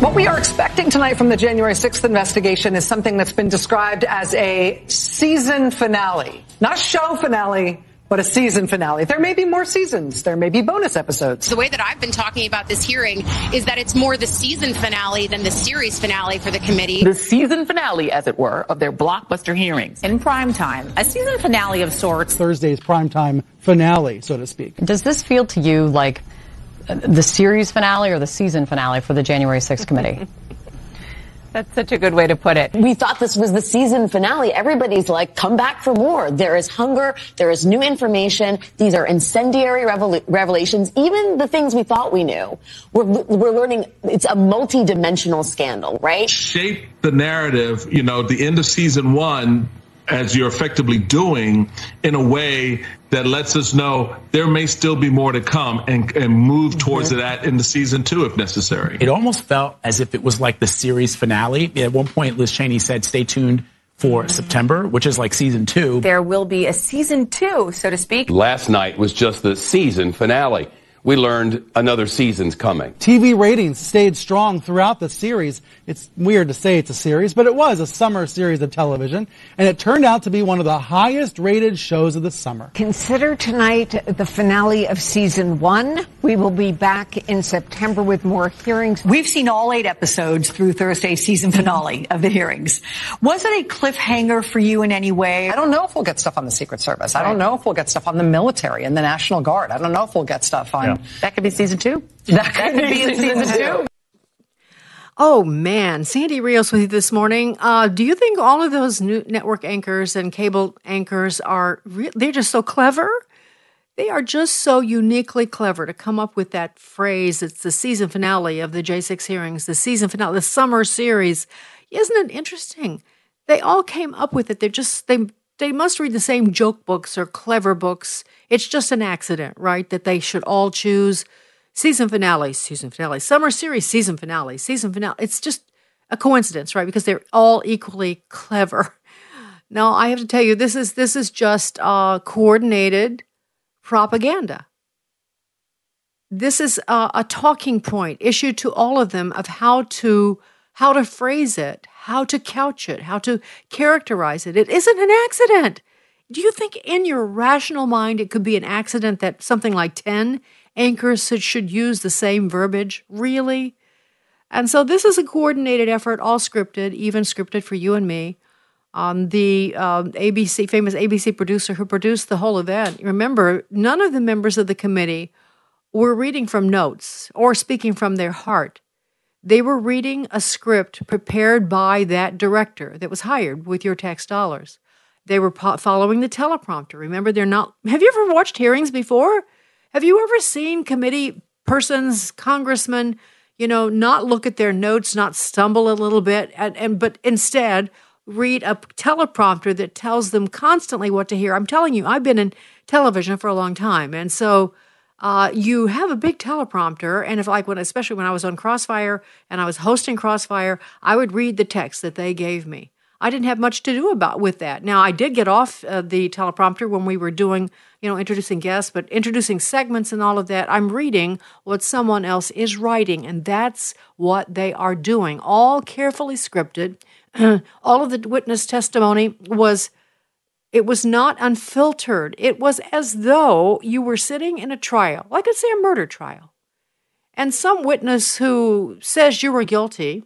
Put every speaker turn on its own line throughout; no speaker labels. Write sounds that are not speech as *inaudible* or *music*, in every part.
What we are expecting tonight from the January 6th investigation is something that's been described as a season finale. Not show finale, but a season finale. There may be more seasons. There may be bonus episodes.
The way that I've been talking about this hearing is that it's more the season finale than the series finale for the committee.
The season finale, as it were, of their blockbuster hearings.
In prime time, a season finale of sorts.
Thursday's primetime finale, so to speak.
Does this feel to you like the series finale or the season finale for the January 6th committee? *laughs*
That's such a good way to put it.
We thought this was the season finale. Everybody's like, come back for more. There is hunger. There is new information. These are incendiary revel- revelations. Even the things we thought we knew. We're, we're learning it's a multi-dimensional scandal, right?
Shape the narrative, you know, the end of season one as you're effectively doing in a way that lets us know there may still be more to come and, and move towards mm-hmm. that in the season two if necessary.
It almost felt as if it was like the series finale. At one point, Liz Cheney said, stay tuned for mm-hmm. September, which is like season two.
There will be a season two, so to speak.
Last night was just the season finale we learned another season's coming.
TV ratings stayed strong throughout the series. It's weird to say it's a series, but it was a summer series of television, and it turned out to be one of the highest rated shows of the summer.
Consider tonight the finale of season one. We will be back in September with more hearings.
We've seen all eight episodes through Thursday's season finale of the hearings. Was it a cliffhanger for you in any way? I don't know if we'll get stuff on the Secret Service. I don't know if we'll get stuff on the military and the National Guard. I don't know if we'll get stuff on
yeah. That could be season two. *laughs*
That could, that could be, be season, season two.
Oh man, Sandy Rios with you this morning. Uh, do you think all of those new network anchors and cable anchors are re- they're just so clever? They are just so uniquely clever to come up with that phrase. It's the season finale of the J6 hearings, the season finale, the summer series. Isn't it interesting? They all came up with it. They're just they they must read the same joke books or clever books. It's just an accident, right? That they should all choose season finale, season finale, summer series, season finale, season finale. It's just a coincidence, right? Because they're all equally clever. *laughs* Now, I have to tell you, this is this is just uh, coordinated propaganda. This is a, a talking point issued to all of them of how to how to phrase it, how to couch it, how to characterize it. It isn't an accident. Do you think in your rational mind it could be an accident that something like 10 anchors should use the same verbiage? Really? And so this is a coordinated effort, all scripted, even scripted for you and me. Um, the um, ABC, famous ABC producer who produced the whole event, remember, none of the members of the committee were reading from notes or speaking from their heart. They were reading a script prepared by that director that was hired with your tax dollars. They were po- following the teleprompter. Remember, they're not. Have you ever watched hearings before? Have you ever seen committee persons, congressmen, you know, not look at their notes, not stumble a little bit, and, and but instead read a teleprompter that tells them constantly what to hear? I'm telling you, I've been in television for a long time, and so uh, you have a big teleprompter, and if like when, especially when I was on Crossfire and I was hosting Crossfire, I would read the text that they gave me. I didn't have much to do about with that. Now I did get off uh, the teleprompter when we were doing, you know, introducing guests, but introducing segments and all of that, I'm reading what someone else is writing, and that's what they are doing, all carefully scripted. *clears throat* all of the witness testimony was it was not unfiltered. It was as though you were sitting in a trial, like let's say a murder trial. And some witness who says you were guilty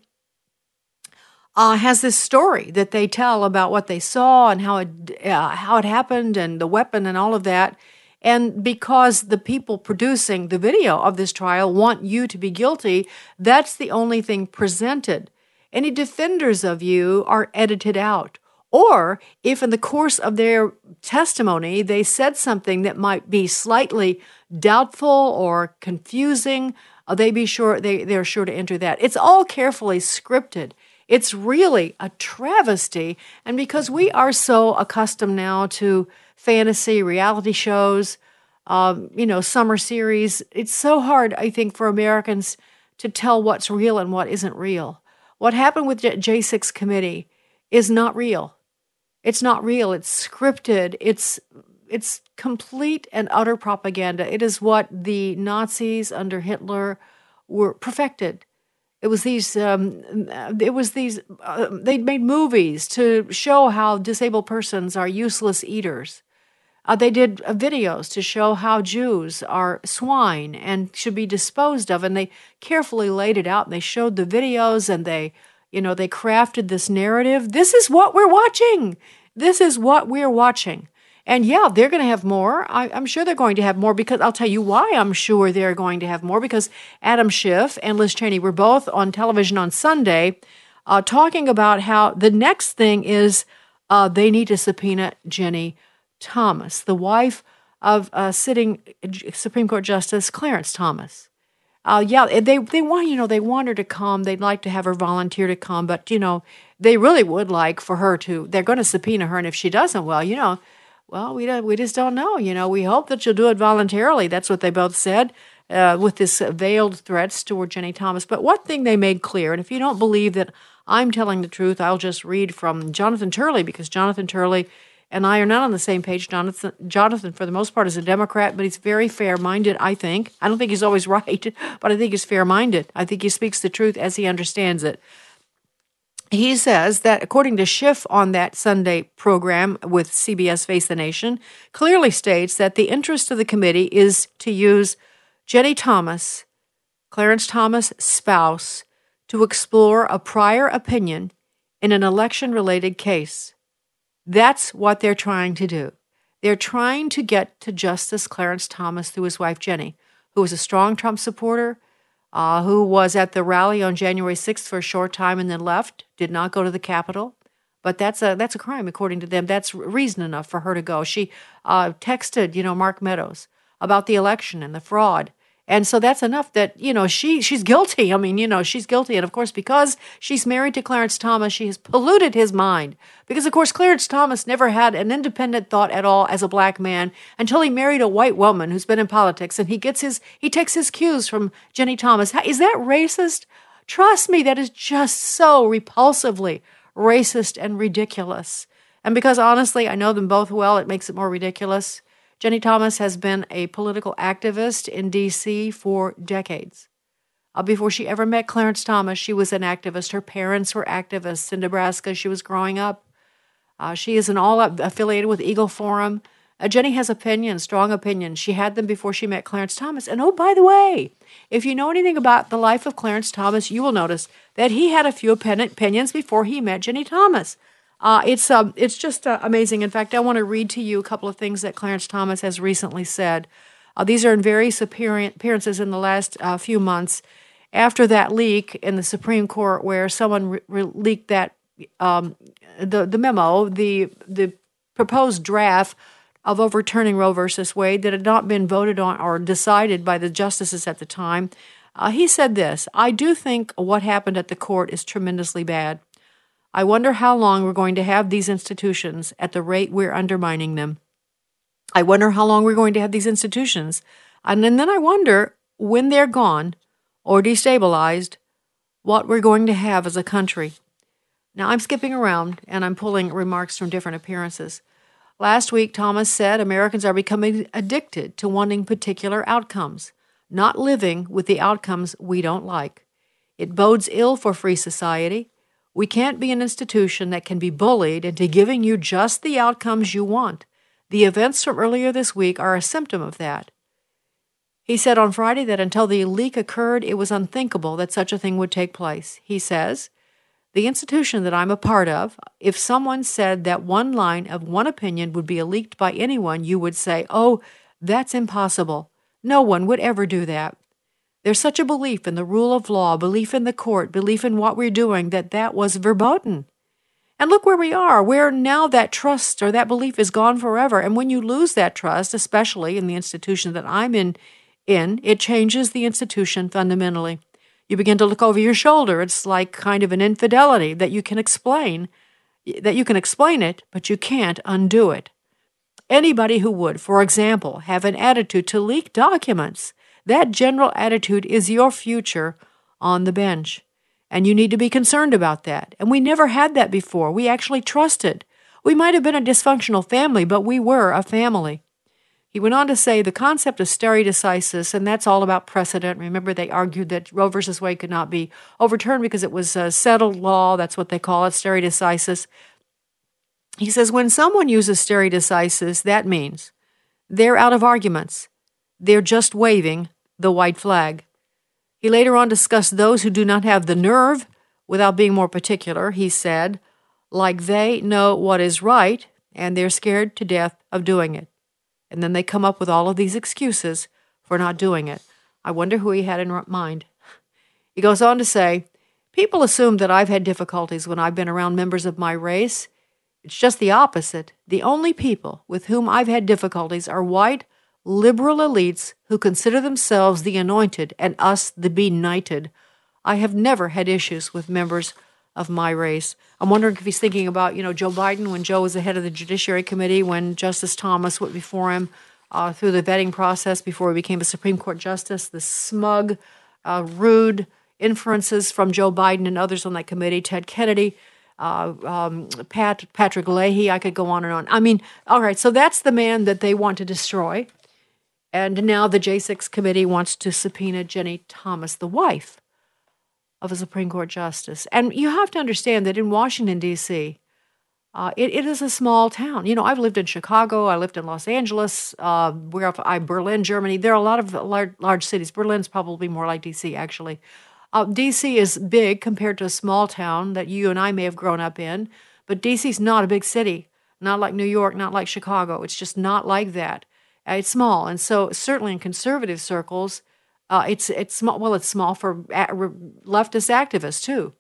uh, has this story that they tell about what they saw and how it uh, how it happened and the weapon and all of that. And because the people producing the video of this trial want you to be guilty, that's the only thing presented. Any defenders of you are edited out. Or if in the course of their testimony they said something that might be slightly doubtful or confusing, uh, they be sure they, they're sure to enter that. It's all carefully scripted. It's really a travesty. And because we are so accustomed now to fantasy reality shows, um, you know, summer series, it's so hard, I think, for Americans to tell what's real and what isn't real. What happened with the J6 committee is not real. It's not real. It's scripted. It's it's complete and utter propaganda. It is what the Nazis under Hitler were perfected. It was these. Um, it was these. Uh, they'd made movies to show how disabled persons are useless eaters. Uh, they did uh, videos to show how Jews are swine and should be disposed of, and they carefully laid it out. And they showed the videos, and they you know, they crafted this narrative. This is what we're watching. This is what we're watching. And yeah, they're going to have more. I, am sure they're going to have more because I'll tell you why I'm sure they're going to have more because Adam Schiff and Liz Cheney were both on television on Sunday uh, talking about how the next thing is uh, they need to subpoena Ginni Thomas, the wife of uh, sitting Supreme Court Justice Clarence Thomas uh, yeah, they they want you know they want her to come. They'd like to have her volunteer to come, but you know they really would like for her to. They're going to subpoena her, and if she doesn't, well, you know, well, we don't, we just don't know. You know, we hope that she'll do it voluntarily. That's what they both said. Uh, with this veiled threats toward Ginni Thomas. But one thing they made clear, and if you don't believe that I'm telling the truth, I'll just read from Jonathan Turley because Jonathan Turley and I are not on the same page. Jonathan, Jonathan, for the most part, is a Democrat, but he's very fair minded, I think. I don't think he's always *laughs* right, but I think he's fair minded. I think he speaks the truth as he understands it. He says that according to Schiff on that Sunday program with CBS Face the Nation, clearly states that the interest of the committee is to use Ginni Thomas, Clarence Thomas' spouse, to explore a prior opinion in an election related case. That's what they're trying to do. They're trying to get to Justice Clarence Thomas through his wife, Ginni, who is a strong Trump supporter, uh, who was at the rally on January 6th for a short time and then left, did not go to the Capitol. But that's a that's a crime according to them. That's reason enough for her to go. She uh, texted, you know, Mark Meadows about the election and the fraud, and so that's enough that, you know, she she's guilty. I mean, you know, she's guilty. And of course, because she's married to Clarence Thomas, she has polluted his mind. Because of course, Clarence Thomas never had an independent thought at all as a black man until he married a white woman who's been in politics and he gets his he takes his cues from Ginni Thomas. Is that racist? Trust me, that is just so repulsively racist and ridiculous. And because honestly, I know them both well, it makes it more ridiculous. Ginni Thomas has been a political activist in D.C. for decades. Uh, before she ever met Clarence Thomas, she was an activist. Her parents were activists in Nebraska. She was growing up. Uh, she is an all affiliated with Eagle Forum. Uh, Ginni has opinions, strong opinions. She had them before she met Clarence Thomas. And oh, by the way, if you know anything about the life of Clarence Thomas, you will notice that he had a few opinions before he met Ginni Thomas. Uh, it's uh, it's just uh, amazing. In fact, I want to read to you a couple of things that Clarence Thomas has recently said. Uh, these are in various appearances in the last uh, few months. After that leak in the Supreme Court, where someone re- re- leaked that um, the the memo, the the proposed draft of overturning Roe versus Wade that had not been voted on or decided by the justices at the time. Uh, he said this I do think what happened at the court is tremendously bad. I wonder how long we're going to have these institutions at the rate we're undermining them. I wonder how long we're going to have these institutions. And then I wonder when they're gone or destabilized, what we're going to have as a country. Now, I'm skipping around and I'm pulling remarks from different appearances. Last week, Thomas said Americans are becoming addicted to wanting particular outcomes, not living with the outcomes we don't like. It bodes ill for free society we can't be an institution that can be bullied into giving you just the outcomes you want. The events from earlier this week are a symptom of that. He said on Friday that until the leak occurred, it was unthinkable that such a thing would take place. He says, The institution that I'm a part of, if someone said that one line of one opinion would be leaked by anyone, you would say, Oh, That's impossible. No one would ever do that. There's such a belief in the rule of law, belief in the court, belief in what we're doing that that was verboten. And look where we are, where now that trust or that belief is gone forever. And when you lose that trust, especially in the institution that I'm in, in, it changes the institution fundamentally. You begin to look over your shoulder. It's like kind of an infidelity that you can explain, that you can explain it, but you can't undo it. Anybody who would, for example, have an attitude to leak documents, that general attitude is your future on the bench. And you need to be concerned about that. And we never had that before. We actually trusted. We might have been a dysfunctional family, but we were a family. He went on to say the concept of stare decisis, and that's all about precedent. Remember, they argued that Roe versus Wade could not be overturned because it was a settled law. That's what they call it, stare decisis. He says when someone uses stare decisis, that means they're out of arguments. They're just waving the white flag. He later on discussed those who do not have the nerve, without being more particular, he said, like they know what is right and they're scared to death of doing it. And then they come up with all of these excuses for not doing it. I wonder who he had in mind. He goes on to say, People assume that I've had difficulties when I've been around members of my race. It's just the opposite. The only people with whom I've had difficulties are white, liberal elites who consider themselves the anointed and us the benighted. I have never had issues with members of my race. I'm wondering if he's thinking about, you know, Joe Biden when Joe was the head of the Judiciary Committee, when Justice Thomas went before him uh, through the vetting process before he became a Supreme Court justice, the smug, uh, rude inferences from Joe Biden and others on that committee, Ted Kennedy. Uh, um, Pat Patrick Leahy, I could go on and on. I mean, all right, so that's the man that they want to destroy. And now the J6 committee wants to subpoena Ginni Thomas, the wife of a Supreme Court justice. And you have to understand that in Washington, D.C., uh, it, it is a small town. You know, I've lived in Chicago, I lived in Los Angeles, uh, where I Berlin, Germany. There are a lot of large, large cities. Berlin's probably more like D.C. actually. Uh, D.C. is big compared to a small town that you and I may have grown up in, but D.C.'s not a big city. Not like New York, not like Chicago. It's just not like that. Uh, it's small, and so certainly in conservative circles, uh, it's it's small. Well, it's small for leftist activists too,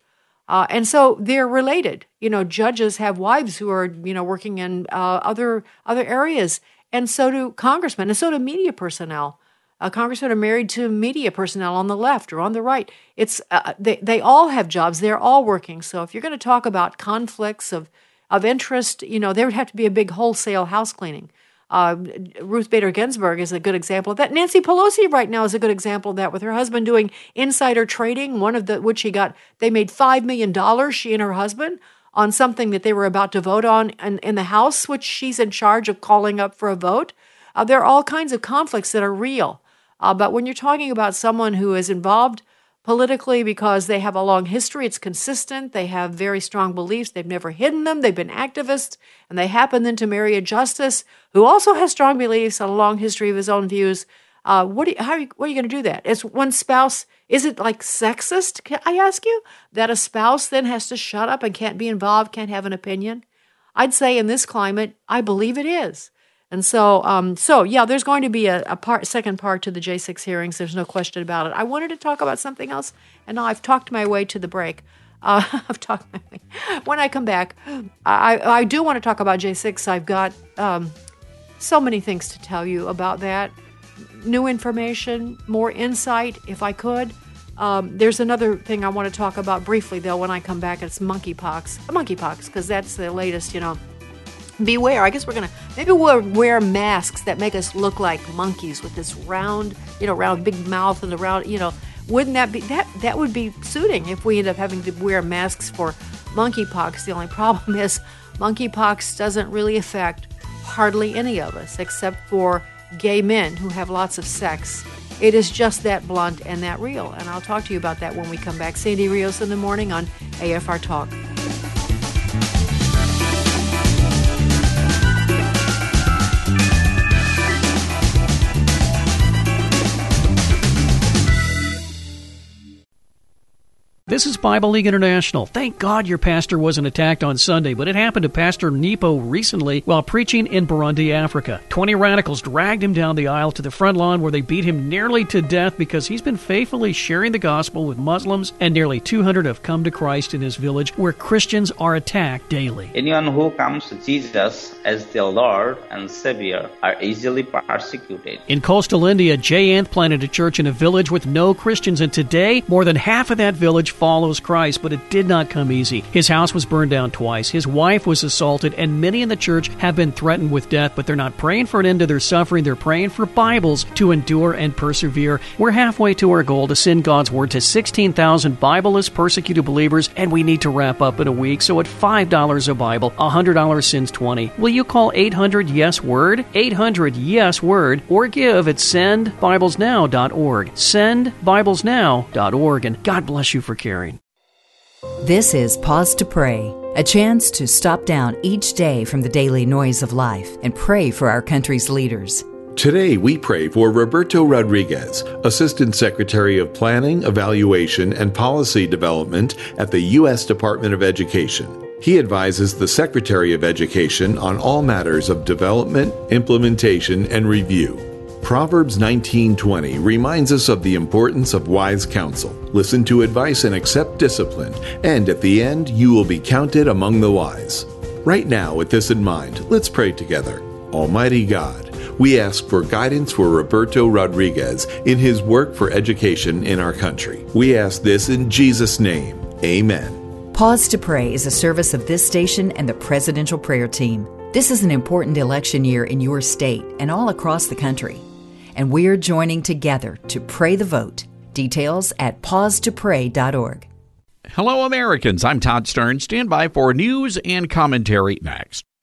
uh, and so they're related. You know, judges have wives who are you know working in uh, other other areas, and so do congressmen, and so do media personnel. Uh, congressmen are married to media personnel on the left or on the right. It's uh, they they all have jobs. They're all working. So if you're going to talk about conflicts of of interest, you know, there would have to be a big wholesale house cleaning. Uh, Ruth Bader Ginsburg is a good example of that. Nancy Pelosi right now is a good example of that with her husband doing insider trading. One of the which he got, they made five million dollars. She and her husband on something that they were about to vote on in, in the House, which she's in charge of calling up for a vote. Uh, there are all kinds of conflicts that are real. Uh, but when you're talking about someone who is involved politically because they have a long history. It's consistent. They have very strong beliefs. They've never hidden them. They've been activists, and they happen then to marry a justice who also has strong beliefs and a long history of his own views. Uh, what, you, how are you, what are you going to do that? Is one spouse, is it like sexist, I ask you, that a spouse then has to shut up and can't be involved, can't have an opinion? I'd say in this climate, I believe it is. And so, um, so yeah, there's going to be a, a part, second part to the J6 hearings. There's no question about it. I wanted to talk about something else, and now I've talked my way to the break. Uh, *laughs* I've talked my way. When I come back, I, I do want to talk about J6. I've got um, so many things to tell you about that. New information, more insight, if I could. Um, there's another thing I want to talk about briefly, though, when I come back. It's monkeypox. Monkeypox, because that's the latest, you know beware. I guess we're gonna maybe we'll wear masks that make us look like monkeys with this round, you know, round big mouth and the round, you know. Wouldn't that be that that would be suiting if we end up having to wear masks for monkeypox? The only *laughs* problem is monkeypox doesn't really affect hardly any of us except for gay men who have lots of sex. It is just that blunt and that real. And I'll talk to you about that when we come back. Sandy Rios in the morning on AFR Talk.
This is Bible League International. Thank God your pastor wasn't attacked on Sunday, but it happened to Pastor Nepo recently while preaching in Burundi, Africa. 20 radicals dragged him down the aisle to the front lawn where they beat him nearly to death because he's been faithfully sharing the gospel with Muslims, and nearly 200 have come to Christ in his village where Christians are attacked daily.
Anyone who comes to Jesus as their Lord and Savior are easily persecuted.
In coastal India, Jayanth planted a church in a village with no Christians, and today more than half of that village follows Christ, but it did not come easy. His house was burned down twice, his wife was assaulted, and many in the church have been threatened with death, but they're not praying for an end to their suffering. They're praying for Bibles to endure and persevere. We're halfway to our goal to send God's Word to 16,000 Bibleless persecuted believers, and we need to wrap up in a week. So at $5 a Bible, $100 sends 20. Will you call 800 Yes Word? 800 Yes Word, or give at sendbiblesnow.org. Sendbiblesnow.org, and God bless you for caring.
This is Pause to Pray, a chance to stop down each day from the daily noise of life and pray for our country's leaders.
Today, we pray for Roberto Rodriguez, Assistant Secretary of Planning, Evaluation, and Policy Development at the U.S. Department of Education. He advises the Secretary of Education on all matters of development, implementation, and review. Proverbs 19:20 reminds us of the importance of wise counsel. Listen to advice and accept discipline, and at the end you will be counted among the wise. Right now, with this in mind, let's pray together. Almighty God, we ask for guidance for Roberto Rodriguez in his work for education in our country. We ask this in Jesus' name. Amen.
Pause to Pray is a service of this station and the Presidential Prayer Team. This is an important election year in your state and all across the country. And we're joining together to pray the vote. Details at pausetopray.org.
Hello, Americans. I'm Todd Starnes. Stand by for news and commentary next.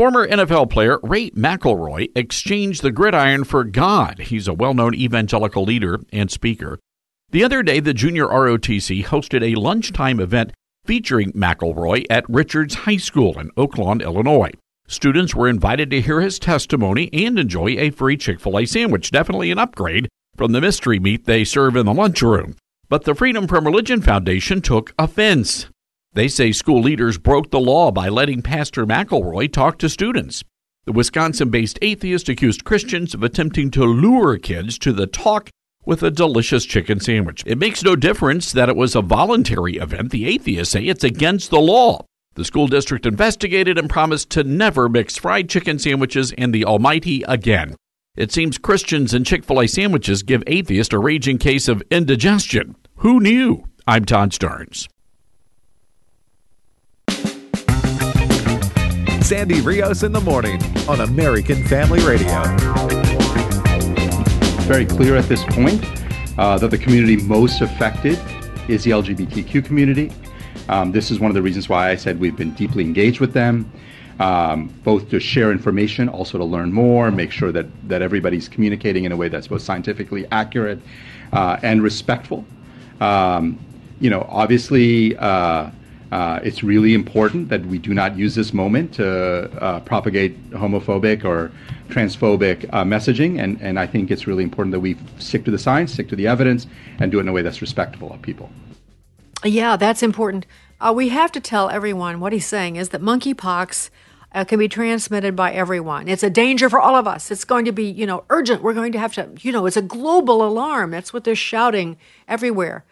Former NFL player Ray McElroy exchanged the gridiron for God. He's a well known evangelical leader and speaker. The other day, the junior ROTC hosted a lunchtime event featuring McElroy at Richards High School in Oaklawn, Illinois. Students were invited to hear his testimony and enjoy a free Chick fil A sandwich, definitely an upgrade from the mystery meat they serve in the lunchroom. But the Freedom from Religion Foundation took offense. They say school leaders broke the law by letting Pastor McElroy talk to students. The Wisconsin based atheist accused Christians of attempting to lure kids to the talk with a delicious chicken sandwich. It makes no difference that it was a voluntary event. The atheists say it's against the law. The school district investigated and promised to never mix fried chicken sandwiches and the Almighty again. It seems Christians and Chick fil A sandwiches give atheists a raging case of indigestion. Who knew? I'm Todd Starnes.
Sandy Rios in the morning on American Family Radio.
It's very clear at this point uh, that the community most affected is the LGBTQ community. Um, this is one of the reasons why I said we've been deeply engaged with them, um, both to share information, also to learn more, make sure that, that everybody's communicating in a way that's both scientifically accurate uh, and respectful. Um, you know, obviously, uh, uh, it's really important that we do not use this moment to uh, propagate homophobic or transphobic uh, messaging. And, and I think it's really important that we stick to the science, stick to the evidence, and do it in a way that's respectful of people.
Yeah, that's important. Uh, we have to tell everyone what he's saying is that monkeypox uh, can be transmitted by everyone. It's a danger for all of us. It's going to be, you know, urgent. We're going to have to, you know, it's a global alarm. That's what they're shouting everywhere.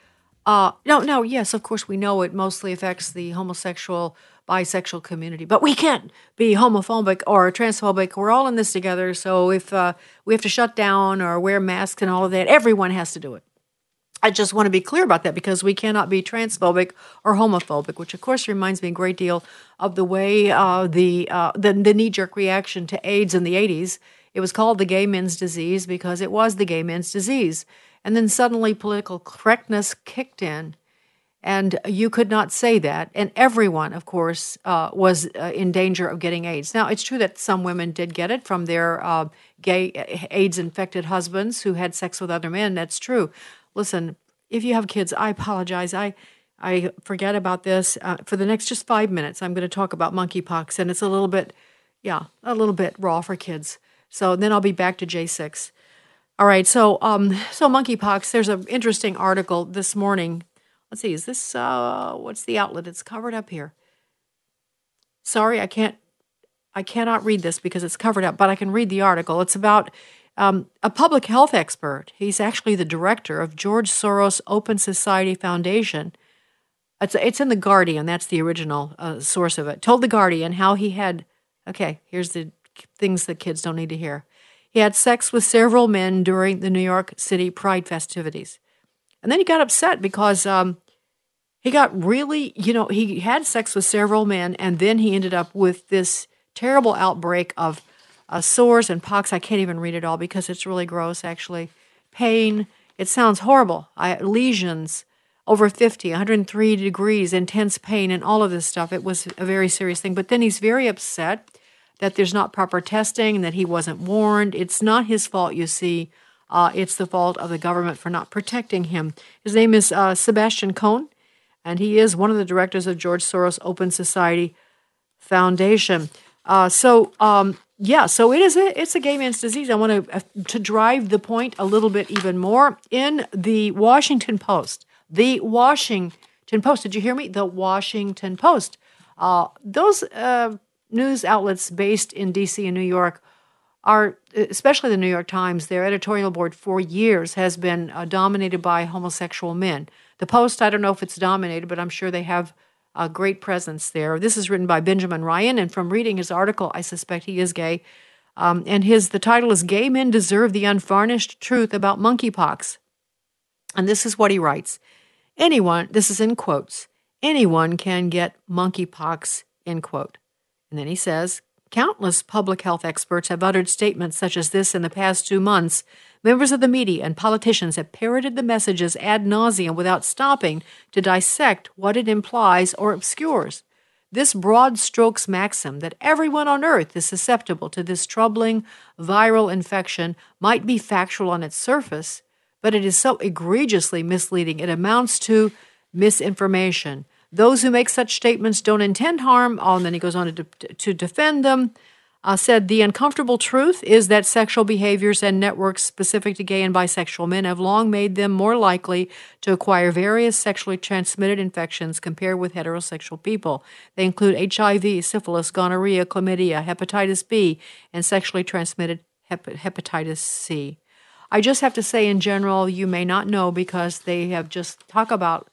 Uh, no, no, yes, of course, we know it mostly affects the homosexual, bisexual community, but we can't be homophobic or transphobic. We're all in this together. So if uh, we have to shut down or wear masks and all of that, everyone has to do it. I just want to be clear about that because we cannot be transphobic or homophobic, which of course reminds me a great deal of the way uh, the, uh, the the knee jerk reaction to AIDS in the '80s. It was called the gay men's disease because it was the gay men's disease. And then suddenly political correctness kicked in. And you could not say that. And everyone, of course, uh, was uh, in danger of getting AIDS. Now, it's true that some women did get it from their uh, gay uh, AIDS infected husbands who had sex with other men. That's true. Listen, if you have kids, I apologize. I I forget about this. Uh, for the next just five minutes, I'm going to talk about monkeypox, and it's a little bit, yeah, a little bit raw for kids. So then I'll be back to J6. All right, so um, so monkeypox. There's an interesting article this morning Let's see, is this, uh, what's the outlet? It's covered up here. Sorry, I can't, I cannot read this because it's covered up, but I can read the article. It's about um, a public health expert. He's actually the director of George Soros Open Society Foundation. It's, it's in The Guardian. That's the original uh, source of it. Told The Guardian how he had, okay, here's the things that kids don't need to hear. He had sex with several men during the New York City Pride festivities. And then he got upset because um, he got really, you know, he had sex with several men, and then he ended up with this terrible outbreak of uh, sores and pox. I can't even read it all because it's really gross, actually. Pain. It sounds horrible. I, lesions over 50, 103 degrees, intense pain, and all of this stuff. It was a very serious thing. But then he's very upset that there's not proper testing, that he wasn't warned. It's not his fault, you see. Uh, it's the fault of the government for not protecting him. His name is uh, Sebastian Köhn, and he is one of the directors of George Soros Open Society Foundation. Uh, so, um, yeah, so it is a it's a gay man's disease. I want to uh, to drive the point a little bit even more in the Washington Post. The Washington Post. Did you hear me? The Washington Post. Uh, those uh, news outlets based in D.C. and New York are, especially the New York Times, their editorial board for years has been uh, dominated by homosexual men. The Post, I don't know if it's dominated, but I'm sure they have a great presence there. This is written by Benjamin Ryan, and from reading his article, I suspect he is gay. Um, and his the title is "Gay Men Deserve the Unvarnished Truth About Monkeypox." And this is what he writes: Anyone, this is in quotes, anyone can get monkeypox. End quote. And then he says, Countless public health experts have uttered statements such as this in the past two months. Members of the media and politicians have parroted the messages ad nauseum without stopping to dissect what it implies or obscures. This broad strokes maxim that everyone on earth is susceptible to this troubling viral infection might be factual on its surface, but it is so egregiously misleading it amounts to misinformation. Those who make such statements don't intend harm. Oh, and then he goes on to, to defend them. Uh, said the uncomfortable truth is that sexual behaviors and networks specific to gay and bisexual men have long made them more likely to acquire various sexually transmitted infections compared with heterosexual people. They include HIV, syphilis, gonorrhea, chlamydia, hepatitis B, and sexually transmitted hep- hepatitis C. I just have to say, in general, you may not know because they have just talk about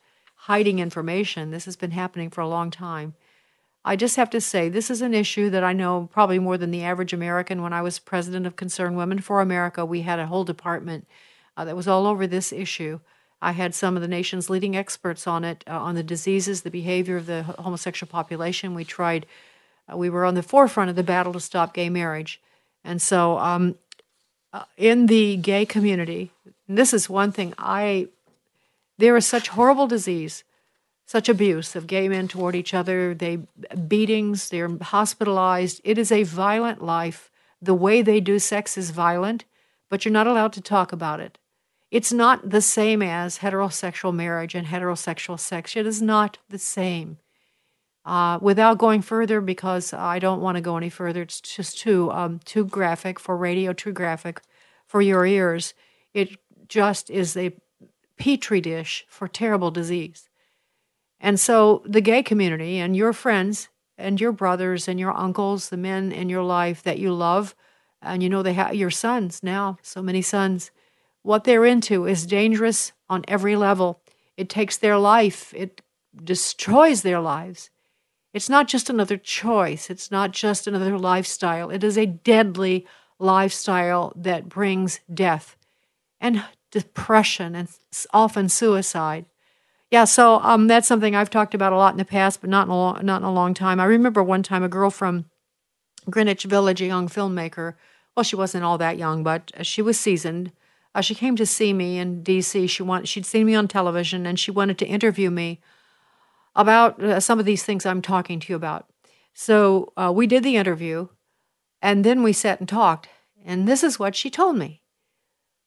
hiding information. This has been happening for a long time. I just have to say, this is an issue that I know probably more than the average American. When I was president of Concerned Women for America, we had a whole department uh, that was all over this issue. I had some of the nation's leading experts on it, uh, on the diseases, the behavior of the homosexual population. We tried, uh, we were on the forefront of the battle to stop gay marriage. And so, um, uh, in the gay community, this is one thing I there is such horrible disease, such abuse of gay men toward each other. They beatings. They're hospitalized. It is a violent life. The way they do sex is violent, but you're not allowed to talk about it. It's not the same as heterosexual marriage and heterosexual sex. It is not the same. Uh, without going further, because I don't want to go any further, it's just too um, too graphic for radio, too graphic for your ears. It just is a petri dish for terrible disease. And so the gay community and your friends and your brothers and your uncles, the men in your life that you love, and you know they have your sons now, so many sons, what they're into is dangerous on every level. It takes their life, it destroys their lives. It's not just another choice, it's not just another lifestyle. It is a deadly lifestyle that brings death. And depression and often suicide. Yeah, so um, that's something I've talked about a lot in the past, but not in a long, not in a long time. I remember one time a girl from Greenwich Village, a young filmmaker. Well, she wasn't all that young, but she was seasoned. Uh, she came to see me in D.C. She wanted, she'd seen me on television, and she wanted to interview me about uh, some of these things I'm talking to you about. So uh, we did the interview, and then we sat and talked. And this is what she told me.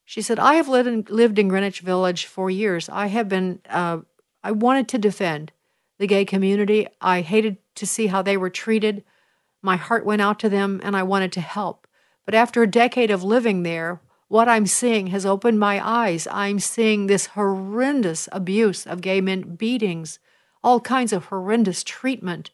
She said, I have lived in, lived in Greenwich Village for years. I have been, uh, I wanted to defend the gay community. I hated to see how they were treated. My heart went out to them and I wanted to help. But after a decade of living there, what I'm seeing has opened my eyes. I'm seeing this horrendous abuse of gay men, beatings, all kinds of horrendous treatment.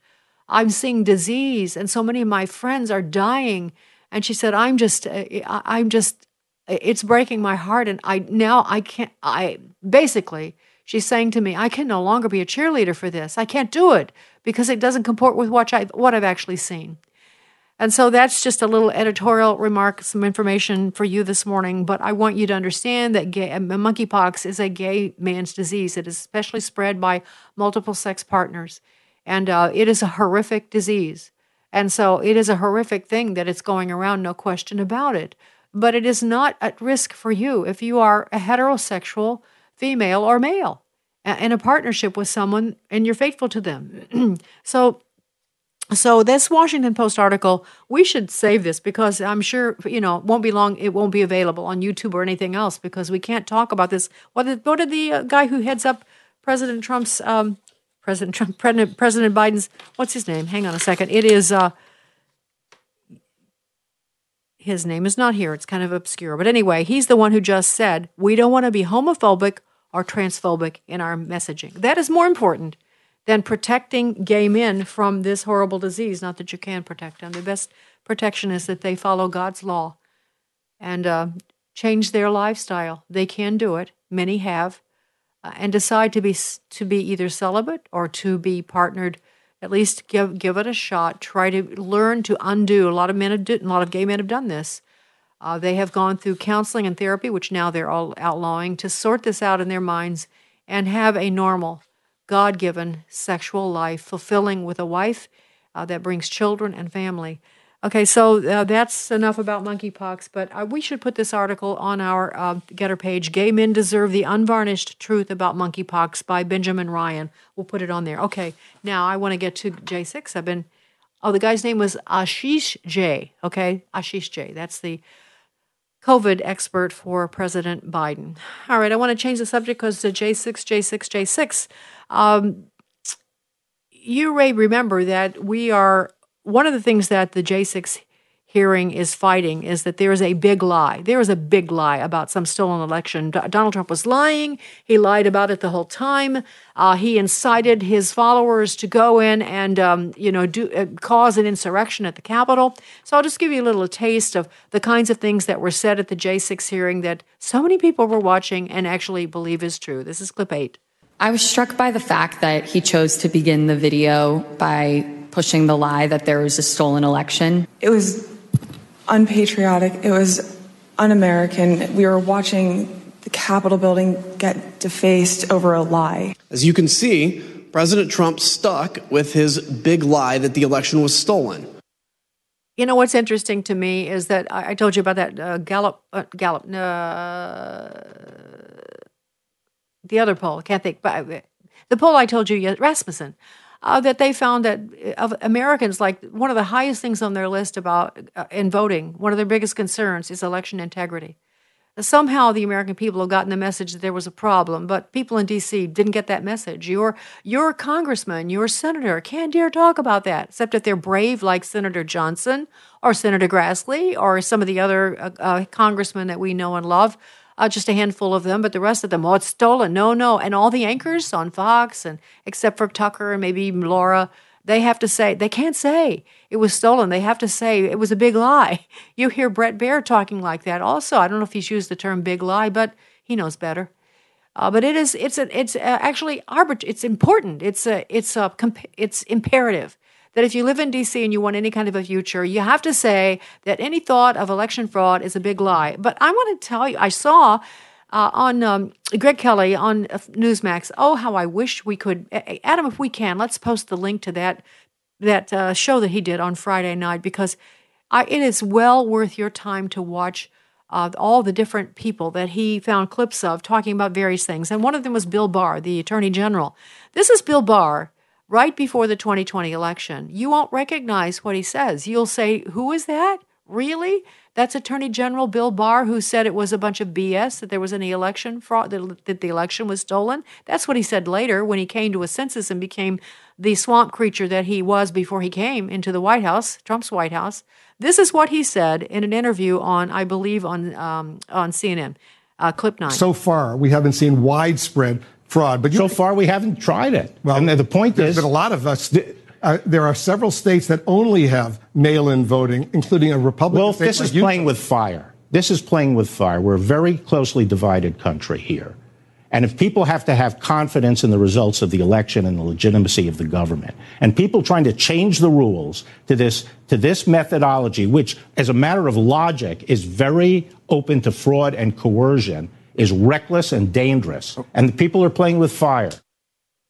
I'm seeing disease, and so many of my friends are dying. And she said, I'm just, uh, I'm just it's breaking my heart and i now i can't i basically she's saying to me i can no longer be a cheerleader for this. I can't do it because it doesn't comport with what i've what i've actually seen. And so that's just a little editorial remark some information for you this morning but i want you to understand that gay, uh, monkeypox is a gay man's disease. It is especially spread by multiple sex partners and uh, it is a horrific disease. And so it is a horrific thing that it's going around no question about it but it is not at risk for you if you are a heterosexual female or male in a partnership with someone and you're faithful to them. *clears throat* so so this Washington Post article, we should save this because I'm sure you know won't be long. It won't be available on YouTube or anything else because we can't talk about this. What did, what did the uh, guy who heads up President Trump's um, President Trump President President Biden's what's his name? Hang on a second. It is uh, his name is not here. It's kind of obscure. But anyway, he's the one who just said, we don't want to be homophobic or transphobic in our messaging. That is more important than protecting gay men from this horrible disease. Not that you can protect them. The best protection is that they follow God's law and uh, change their lifestyle. They can do it. Many have. Uh, and decide to be to be either celibate or to be partnered at least give give it a shot. Try to learn to undo. A lot of men, have a lot of gay men have done this. Uh, they have gone through counseling and therapy, which now they're all outlawing, to sort this out in their minds and have a normal, God given sexual life, fulfilling with a wife uh, that brings children and family. Okay, so uh, that's enough about monkeypox, but uh, we should put this article on our uh, Gettr page. Gay Men Deserve the Unvarnished Truth About Monkeypox by Benjamin Ryan. We'll put it on there. Okay, now I want to get to J6. I've been, oh, the guy's name was Ashish Jha. Okay, Ashish Jha. That's the COVID expert for President Biden. All right, I want to change the subject because the J6, J6, J6. Um, you may remember that we are one of the things that the J6 hearing is fighting is that there is a big lie. There is a big lie about some stolen election. D- Donald Trump was lying. He lied about it the whole time. Uh, he incited his followers to go in and, um, you know, do uh, cause an insurrection at the Capitol. So I'll just give you a little taste of the kinds of things that were said at the J6 hearing that so many people were watching and actually believe is true. This is clip eight.
I was struck by the fact that he chose to begin the video by pushing the lie that there was a stolen election.
It was unpatriotic. It was un American. We were watching the Capitol building get defaced over a lie.
As you can see, President Trump stuck with his big lie that the election was stolen.
You know what's interesting to me is that I, I told you about that uh, Gallup, uh, Gallup, uh, the other poll. I can't think, but uh, the poll I told you, Rasmussen uh, that they found that uh, of Americans, like one of the highest things on their list about uh, in voting, one of their biggest concerns is election integrity. Somehow the American people have gotten the message that there was a problem, but people in D.C. didn't get that message. Your your congressman, your senator can't dare talk about that, except if they're brave, like Senator Johnson or Senator Grassley or some of the other uh, uh, congressmen that we know and love uh, just a handful of them, but the rest of them, oh, it's stolen. No, no. And all the anchors on Fox, and except for Tucker and maybe Laura, they have to say, they can't say it was stolen. They have to say it was a big lie. *laughs* You hear Bret Baier talking like that also. I don't know if he's used the term big lie, but he knows better. Uh, but it is it's a, it's uh, actually arbit- it's important. It's a it's a it's imperative that if you live in DC and you want any kind of a future, you have to say that any thought of election fraud is a big lie. But I want to tell you, I saw uh, on um, Greg Kelly on uh, Newsmax. Oh, how I wish we could, Adam, if we can, let's post the link to that that uh, show that he did on Friday night because I, it is well worth your time to watch. Uh, all the different people that he found clips of talking about various things. And one of them was Bill Barr, the Attorney General. This is Bill Barr right before the 2020 election. You won't recognize what he says. You'll say, Who is that? Really? That's Attorney General Bill Barr, who said it was a bunch of BS, that there was any election fraud, that, the election was stolen. That's what he said later when he came to a census and became the swamp creature that he was before he came into the White House, Trump's White House. This is what he said in an interview on, I believe, on um, on CNN, uh, clip nine.
So far, we haven't seen widespread fraud, but
so far we haven't tried it. Well, and the point
there's
is,
been a lot of us. Uh, there are several states that only have mail-in voting, including a Republican.
Well, this
like
is
Utah.
playing with fire. This is playing with fire. We're a very closely divided country here. And if people have to have confidence in the results of the election and the legitimacy of the government, and people trying to change the rules to this, to this methodology, which, as a matter of logic, is very open to fraud and coercion, is reckless and dangerous. And the people are playing with fire.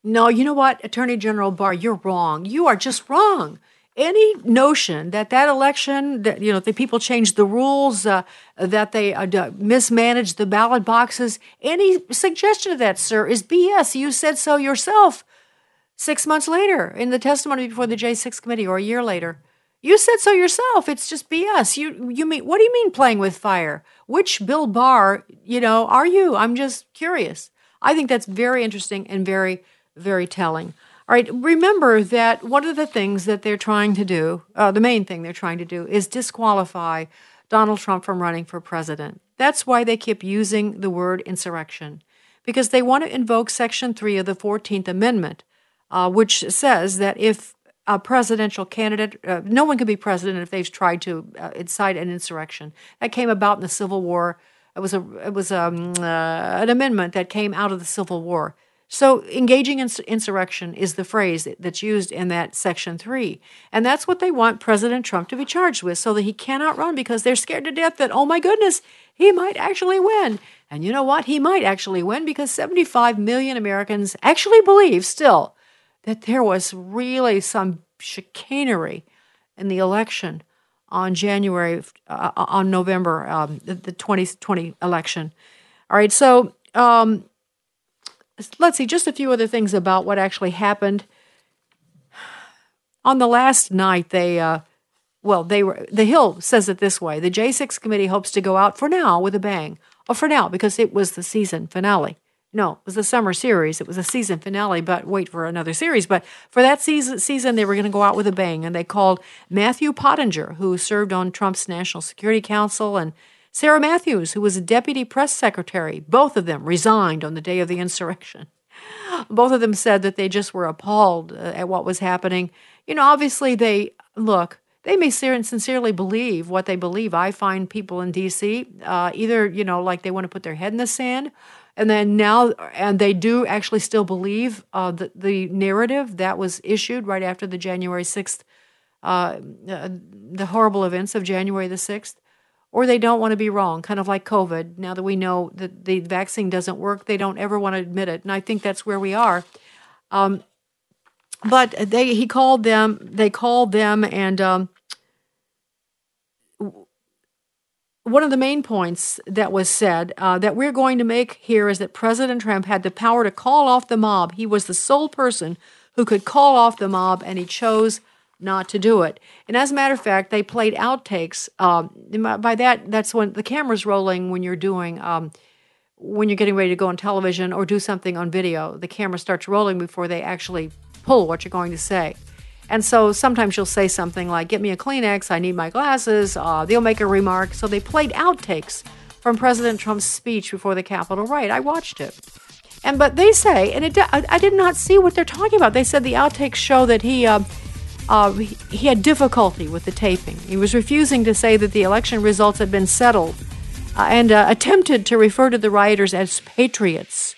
No, you know what, Attorney General Barr, you're wrong. You are just wrong. Any notion that that election, that you know, the people changed the rules, uh, that they uh, mismanaged the ballot boxes, any suggestion of that, sir, is BS. You said so yourself six months later in the testimony before the J6 committee, or a year later. You said so yourself. It's just BS. You you mean what do you mean playing with fire? Which Bill Barr, you know, are you? I'm just curious. I think that's very interesting and very very telling. All right, remember that one of the things that they're trying to do, uh, the main thing they're trying to do, is disqualify Donald Trump from running for president. That's why they keep using the word insurrection, because they want to invoke Section 3 of the 14th Amendment, uh, which says that if a presidential candidate, uh, no one can be president if they've tried to uh, incite an insurrection. That came about in the Civil War. It was a it was um, uh, an amendment that came out of the Civil War. So, engaging in insurrection is the phrase that's used in that Section 3. And that's what they want President Trump to be charged with so that he cannot run because they're scared to death that, oh my goodness, he might actually win. And you know what? He might actually win because 75 million Americans actually believe still that there was really some chicanery in the election on January, uh, on November, um, the, the 2020 election. All right, so. Um, let's see, just a few other things about what actually happened. On the last night, they, uh, well, they were, The Hill says it this way the J6 committee hopes to go out for now with a bang. Oh, for now, because it was the season finale. No, it was the summer series. It was a season finale, but wait for another series. But for that season, season they were going to go out with a bang. And they called Matthew Pottinger, who served on Trump's National Security Council, and Sarah Matthews, who was a deputy press secretary. Both of them resigned on the day of the insurrection. *laughs* Both of them said that they just were appalled uh, at what was happening. You know, obviously, they look, they may sincerely believe what they believe. I find people in D.C. Uh, either, you know, like they want to put their head in the sand, and then now, and they do actually still believe uh, the, the narrative that was issued right after the January 6th, uh, uh, the horrible events of January the 6th or they don't want to be wrong, kind of like COVID. Now that we know that the vaccine doesn't work, they don't ever want to admit it, and I think that's where we are. Um, but they, he called them. They called them, and um, one of the main points that was said uh, that we're going to make here is that President Trump had the power to call off the mob. He was the sole person who could call off the mob, and he chose not to do it. And as a matter of fact, they played outtakes. Um, by that, that's when the camera's rolling when you're doing, um, when you're getting ready to go on television or do something on video. The camera starts rolling before they actually pull what you're going to say. And so sometimes you'll say something like, Get me a Kleenex, I need my glasses. Uh, they'll make a remark. So they played outtakes from President Trump's speech before the Capitol riot. I watched it. And but they say, and it, I, I did not see what they're talking about. They said the outtakes show that he uh, uh, he, had difficulty with the taping. He was refusing to say that the election results had been settled, uh, and uh, attempted to refer to the rioters as patriots.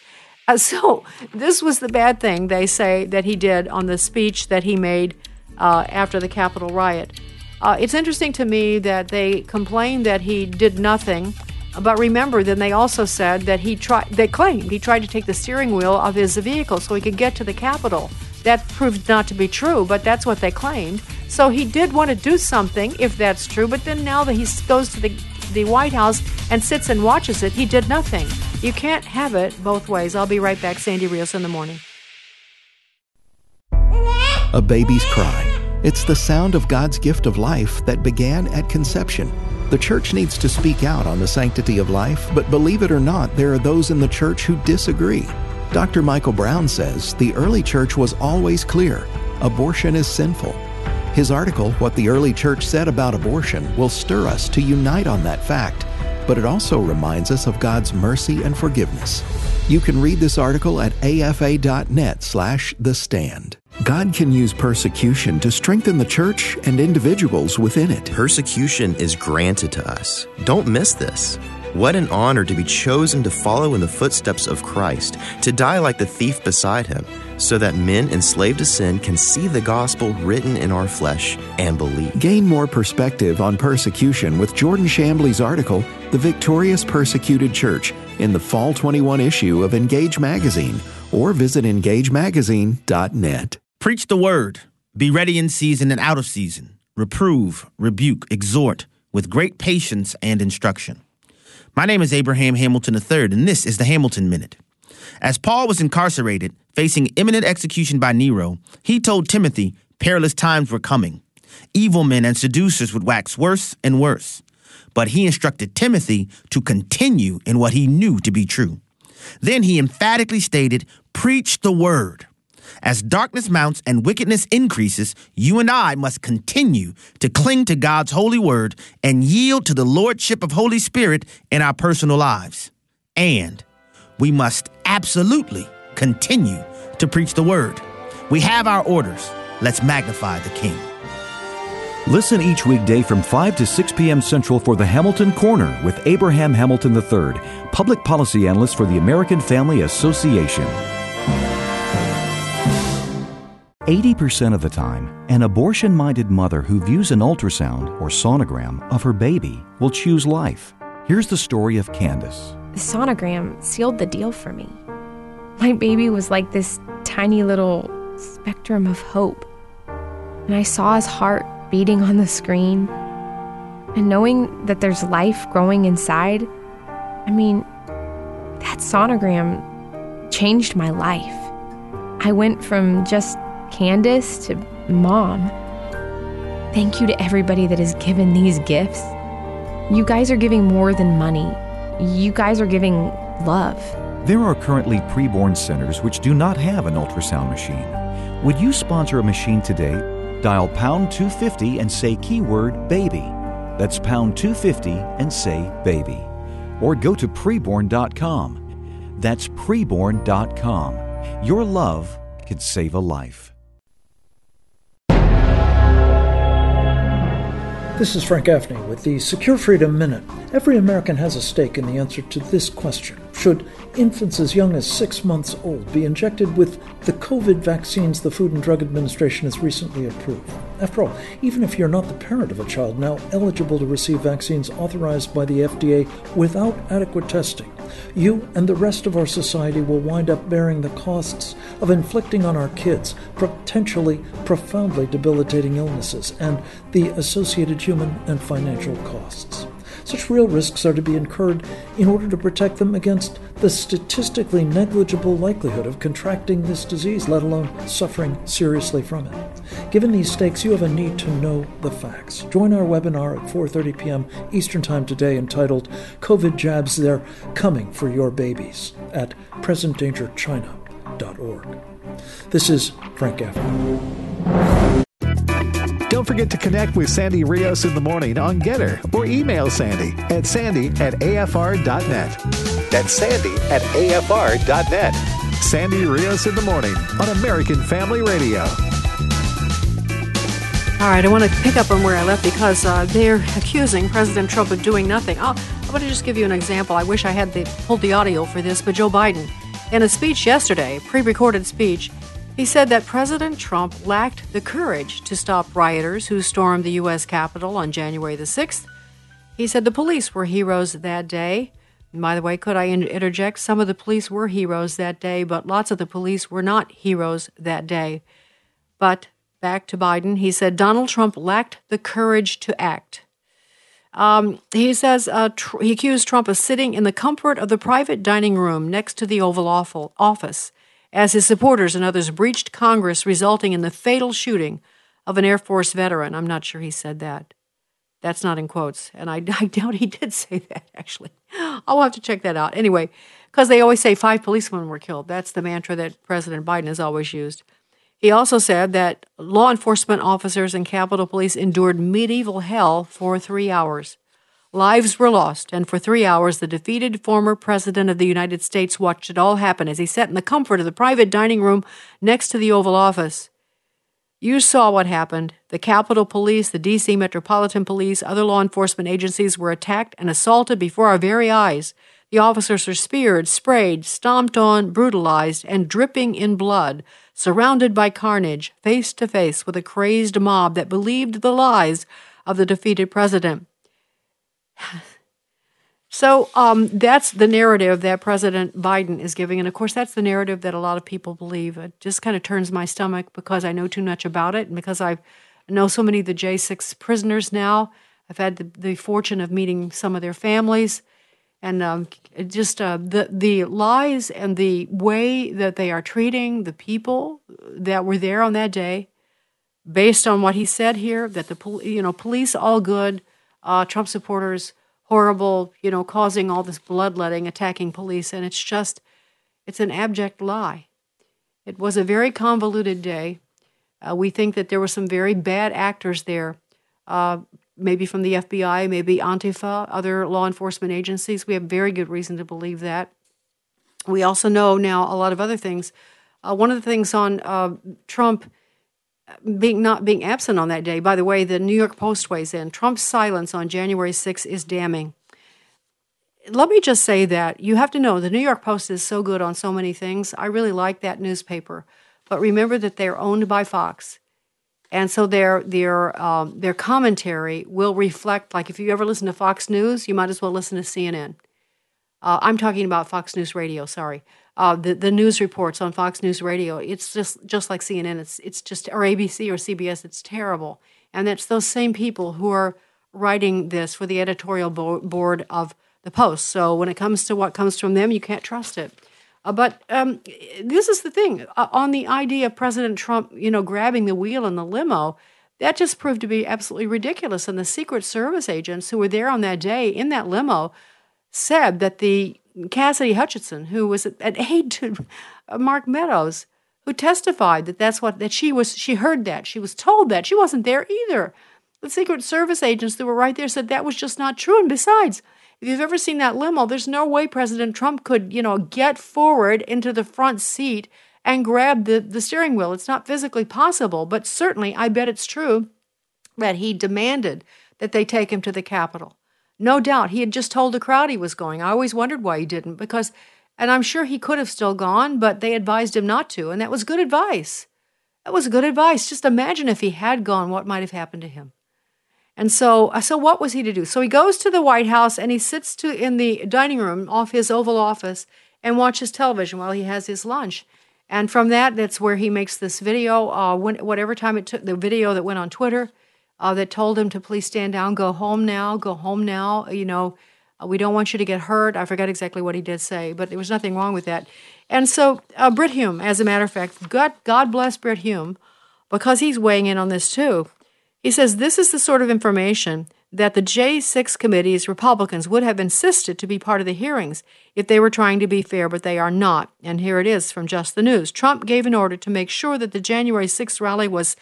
Uh, so this was the bad thing they say that he did on the speech that he made uh, after the Capitol riot. Uh, it's interesting to me that they complained that he did nothing, but remember, then they also said that he tried. They claimed he tried to take the steering wheel of his vehicle so he could get to the Capitol. That proved not to be true, but that's what they claimed. So he did want to do something, if that's true. But then now that he goes to the the White House and sits and watches it, he did nothing. You can't have it both ways. I'll be right back. Sandy Rios in the morning.
a baby's cry. It's the sound of God's gift of life that began at conception. The church needs to speak out on the sanctity of life, but believe it or not, there are those in the church who disagree. Dr. Michael Brown says the early church was always clear abortion is sinful. His article, What the Early Church Said About Abortion, will stir us to unite on that fact, but it also reminds us of God's mercy and forgiveness. You can read this article at afa.net slash the stand. God can use persecution to strengthen the church and individuals within it.
Persecution is granted to us. Don't miss this. What an honor to be chosen to follow in the footsteps of Christ, to die like the thief beside him, so that men enslaved to sin can see the gospel written in our flesh and believe.
Gain more perspective on persecution with Jordan Shambly's article, The Victorious Persecuted Church, in the Fall 21 issue of Engage Magazine, or visit engagemagazine.net.
Preach the word. Be ready in season and out of season. Reprove, rebuke, exhort with great patience and instruction. My name is Abraham Hamilton III, and this is the Hamilton Minute. As Paul was incarcerated, facing imminent execution by Nero, he told Timothy perilous times were coming. Evil men and seducers would wax worse and worse. But he instructed Timothy to continue in what he knew to be true. Then he emphatically stated, Preach the word. As darkness mounts and wickedness increases, you and I must continue to cling to God's holy word and yield to the lordship of Holy Spirit in our personal lives. And we must absolutely continue to preach the word. We have our orders. Let's magnify the King.
Listen each weekday from 5 to 6 p.m. Central for the Hamilton Corner with Abraham Hamilton III, public policy analyst for the American Family Association. 80% of the time, an abortion minded mother who views an ultrasound or sonogram of her baby will choose life. Here's the story of Candace.
The sonogram sealed the deal for me. My baby was like this tiny little spectrum of hope. And I saw his heart beating on the screen. And knowing that there's life growing inside, I mean, that sonogram changed my life. I went from just Candace to mom. Thank you to everybody that has given these gifts. You guys are giving more than money. You guys are giving love.
There are currently preborn centers which do not have an ultrasound machine. Would you sponsor a machine today? Dial pound 250 and say keyword baby. That's pound 250 and say baby. Or go to preborn.com. That's preborn.com. Your love can save a life.
This is Frank Gaffney with the Secure Freedom Minute. Every American has a stake in the answer to this question Should infants as young as six months old be injected with the COVID vaccines the Food and Drug Administration has recently approved? After all, even if you're not the parent of a child now eligible to receive vaccines authorized by the FDA without adequate testing, you and the rest of our society will wind up bearing the costs of inflicting on our kids potentially profoundly debilitating illnesses and the associated human and financial costs. Such real risks are to be incurred in order to protect them against the statistically negligible likelihood of contracting this disease, let alone suffering seriously from it. Given these stakes, you have a need to know the facts. Join our webinar at 4:30 p.m. Eastern Time today entitled COVID Jabs They're Coming for Your Babies at presentdangerchina.org. This is Frank Gaffney.
Don't forget to connect with Sandy Rios in the morning on Gettr or email Sandy at sandy at afr.net. That's sandy at afr.net. Sandy Rios in the morning on American Family Radio.
All right, I want to pick up on where I left because uh, they're accusing President Trump of doing nothing. I'll, I want to just give you an example. I wish I had the, pulled the audio for this, but Joe Biden, in a speech yesterday, pre recorded speech, he said that President Trump lacked the courage to stop rioters who stormed the U.S. Capitol on January the 6th. He said the police were heroes that day. And by the way, could I interject? Some of the police were heroes that day, but lots of the police were not heroes that day. But back to Biden, he said Donald Trump lacked the courage to act. Um, he says uh, tr- he accused Trump of sitting in the comfort of the private dining room next to the Oval Office as his supporters and others breached Congress, resulting in the fatal shooting of an Air Force veteran. I'm not sure he said that. That's not in quotes. And I, *laughs* I doubt he did say that, actually. I'll have to check that out. Anyway, because they always say five policemen were killed. That's the mantra that President Biden has always used. He also said that law enforcement officers and Capitol Police endured medieval hell for three hours. Lives were lost, and for three hours, the defeated former President of the United States watched it all happen as he sat in the comfort of the private dining room next to the Oval Office. You saw what happened. The Capitol Police, the D.C. Metropolitan Police, other law enforcement agencies were attacked and assaulted before our very eyes. The officers were speared, sprayed, stomped on, brutalized, and dripping in blood, surrounded by carnage, face to face with a crazed mob that believed the lies of the defeated president. So um, that's the narrative that President Biden is giving. And of course, that's the narrative that a lot of people believe. It just kind of turns my stomach because I know too much about it and because I know so many of the J6 prisoners now. I've had the, the fortune of meeting some of their families. And um, just uh, the, the lies and the way that they are treating the people that were there on that day, based on what he said here, that the you know police all good, uh, Trump supporters horrible, you know, causing all this bloodletting, attacking police, and it's just, it's an abject lie. It was a very convoluted day. Uh, we think that there were some very bad actors there, uh, maybe from the FBI, maybe Antifa, other law enforcement agencies. We have very good reason to believe that. We also know now a lot of other things. Uh, one of the things on uh, Trump being not being absent on that day. By the way, the New York Post weighs in. Trump's silence on January 6 is damning. Let me just say that you have to know the New York Post is so good on so many things. I really like that newspaper, but remember that they're owned by Fox, and so their their um, their commentary will reflect. Like if you ever listen to Fox News, you might as well listen to CNN. Uh, I'm talking about Fox News Radio. Sorry, uh, the the news reports on Fox News Radio. It's just just like CNN. It's it's just or ABC or CBS. It's terrible, and it's those same people who are writing this for the editorial bo- board of the Post. So when it comes to what comes from them, you can't trust it. Uh, but um, this is the thing uh, on the idea of President Trump, you know, grabbing the wheel in the limo. That just proved to be absolutely ridiculous. And the Secret Service agents who were there on that day in that limo said that the Cassidy Hutchinson, who was an aide to Mark Meadows, who testified that that's what that she was. She heard that she was told that she wasn't there either. The Secret Service agents that were right there said that was just not true. And besides, if you've ever seen that limo, there's no way President Trump could, you know, get forward into the front seat and grab the, the steering wheel. It's not physically possible, but certainly I bet it's true that he demanded that they take him to the Capitol. No doubt he had just told the crowd he was going. I always wondered why he didn't, because, and I'm sure he could have still gone, but they advised him not to, and that was good advice. That was good advice. Just imagine if he had gone, what might have happened to him. And so, uh, so what was he to do? So he goes to the White House and he sits to in the dining room off his Oval Office and watches television while he has his lunch. And from that, that's where he makes this video. Uh, when, whatever time it took, the video that went on Twitter, uh, that told him to please stand down, go home now, go home now. You know, uh, we don't want you to get hurt. I forgot exactly what he did say, but there was nothing wrong with that. And so, uh, Brit Hume, as a matter of fact, God, God bless Brit Hume, because he's weighing in on this too. He says this is the sort of information that the J6 committee's Republicans would have insisted to be part of the hearings if they were trying to be fair, but they are not. And here it is from Just the News. Trump gave an order to make sure that the January 6th rally was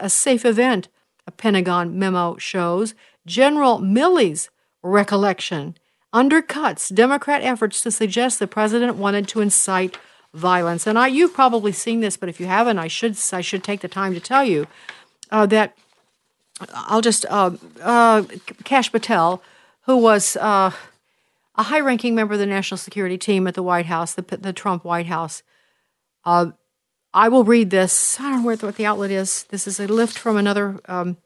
a safe event a Pentagon memo shows, General Milley's recollection undercuts Democrat efforts to suggest the president wanted to incite violence. And I, you've probably seen this, but if you haven't, I should I should take the time to tell you uh, that I'll just uh, uh, Kash Patel, who was uh, a high-ranking member of the national security team at the White House, the, the Trump White House. I will read this. I don't know what the outlet is. This is a lift from another. Um,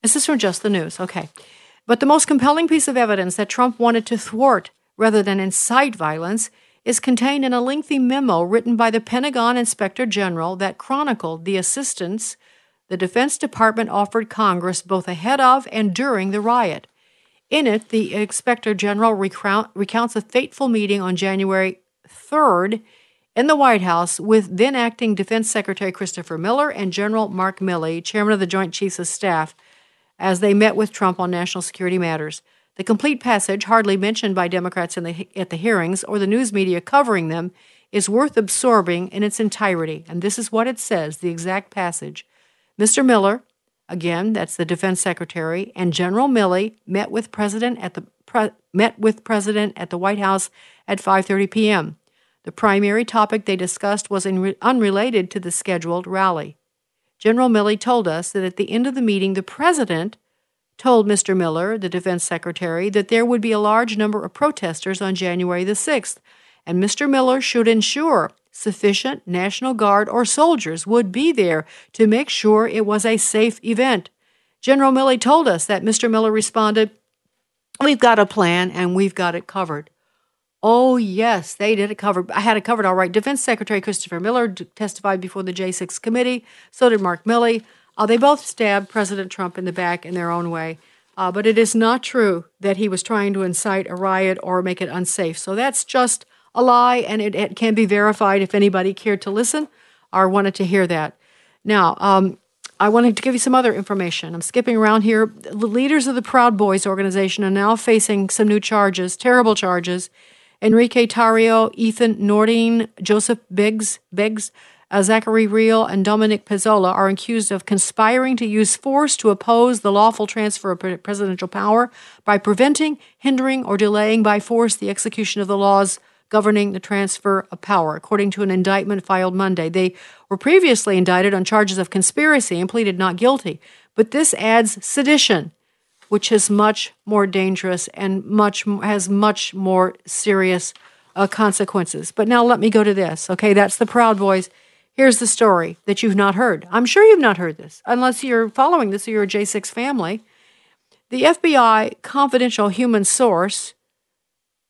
this is from Just the News. Okay. But the most compelling piece of evidence that Trump wanted to thwart rather than incite violence is contained in a lengthy memo written by the Pentagon Inspector General that chronicled the assistance the Defense Department offered Congress both ahead of and during the riot. In it, the Inspector General recount, recounts a fateful meeting on January 3rd in the White House with then acting Defense Secretary Christopher Miller and General Mark Milley, chairman of the Joint Chiefs of Staff, as they met with Trump on national security matters. The complete passage, hardly mentioned by Democrats the, at the hearings or the news media covering them, is worth absorbing in its entirety. And this is what it says the exact passage. Mr. Miller, again, that's the defense secretary, and General Milley met with President at the pre, met with President at the White House at 5:30 p.m. The primary topic they discussed was re- unrelated to the scheduled rally. General Milley told us that at the end of the meeting, the president told Mr. Miller, the defense secretary, that there would be a large number of protesters on January the 6th, and Mr. Miller should ensure sufficient National Guard or soldiers would be there to make sure it was a safe event. General Milley told us that Mr. Miller responded, We've got a plan and we've got it covered. Oh, yes, they did it covered. I had it covered all right. Defense Secretary Christopher Miller testified before the J6 committee. So did Mark Milley. Uh, they both stabbed President Trump in the back in their own way. Uh, but it is not true that he was trying to incite a riot or make it unsafe. So that's just a lie, and it, it can be verified if anybody cared to listen or wanted to hear that. Now, um, I wanted to give you some other information. I'm skipping around here. The leaders of the Proud Boys organization are now facing some new charges, terrible charges. Enrique Tarrio, Ethan Nordean, Joseph Biggs, Biggs, uh, Zachary Rehl, and Dominic Pezzola are accused of conspiring to use force to oppose the lawful transfer of presidential power by preventing, hindering, or delaying by force the execution of the laws governing the transfer of power, according to an indictment filed Monday. They were previously indicted on charges of conspiracy and pleaded not guilty, but this adds sedition, which is much more dangerous and much has much more serious uh, consequences. But now let me go to this. Okay, that's the Proud Boys. Here's the story that you've not heard. I'm sure you've not heard this, unless you're following this or you're a J6 family. The FBI confidential human source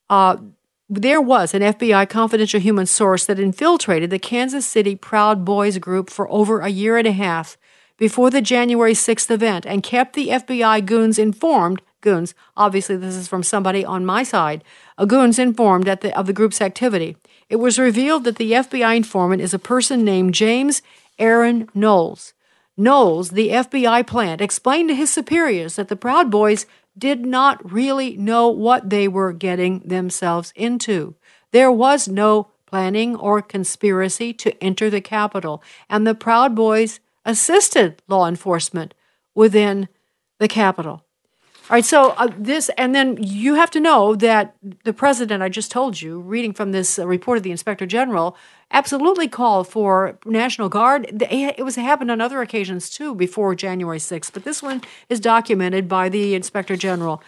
uh, there was an FBI confidential human source that infiltrated the Kansas City Proud Boys group for over a year and a half before the January 6th event and kept the FBI goons informed. Goons, obviously, this is from somebody on my side. A goons informed the, of the group's activity. It was revealed that the FBI informant is a person named James Aaron Knowles. Knowles, the FBI plant, explained to his superiors that the Proud Boys did not really know what they were getting themselves into. There was no planning or conspiracy to enter the Capitol, and the Proud Boys assisted law enforcement within the Capitol. All right, so uh, this, and then you have to know that the president, I just told you, reading from this uh, report of the inspector general, absolutely called for National Guard. It was happened on other occasions too before January 6th, but this one is documented by the inspector general.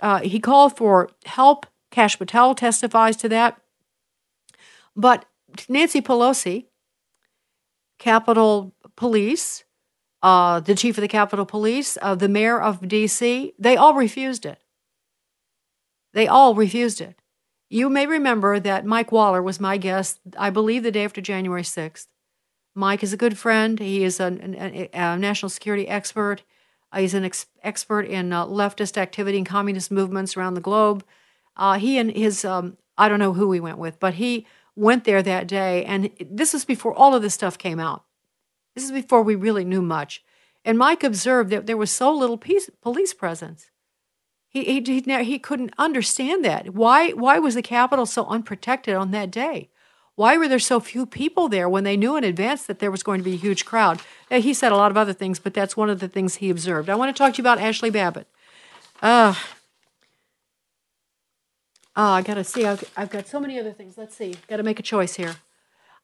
Uh, he called for help. Kash Patel testifies to that. But Nancy Pelosi, Capitol Police, uh, the chief of the Capitol Police, uh, the mayor of D.C., they all refused it. They all refused it. You may remember that Mike Waller was my guest, I believe, the day after January 6th. Mike is a good friend. He is a, a, a national security expert. Uh, he's an ex- expert in uh, leftist activity and communist movements around the globe. Uh, he and his, um, I don't know who he went with, but he went there that day. And this was before all of this stuff came out. This is before we really knew much. And Mike observed that there was so little peace, police presence. He, he, he, he couldn't understand that. Why, why was the Capitol so unprotected on that day? Why were there so few people there when they knew in advance that there was going to be a huge crowd? He said a lot of other things, but that's one of the things he observed. I want to talk to you about Ashli Babbitt. Uh, oh, I got to see. I've, I've got so many other things. Let's see. Got to make a choice here.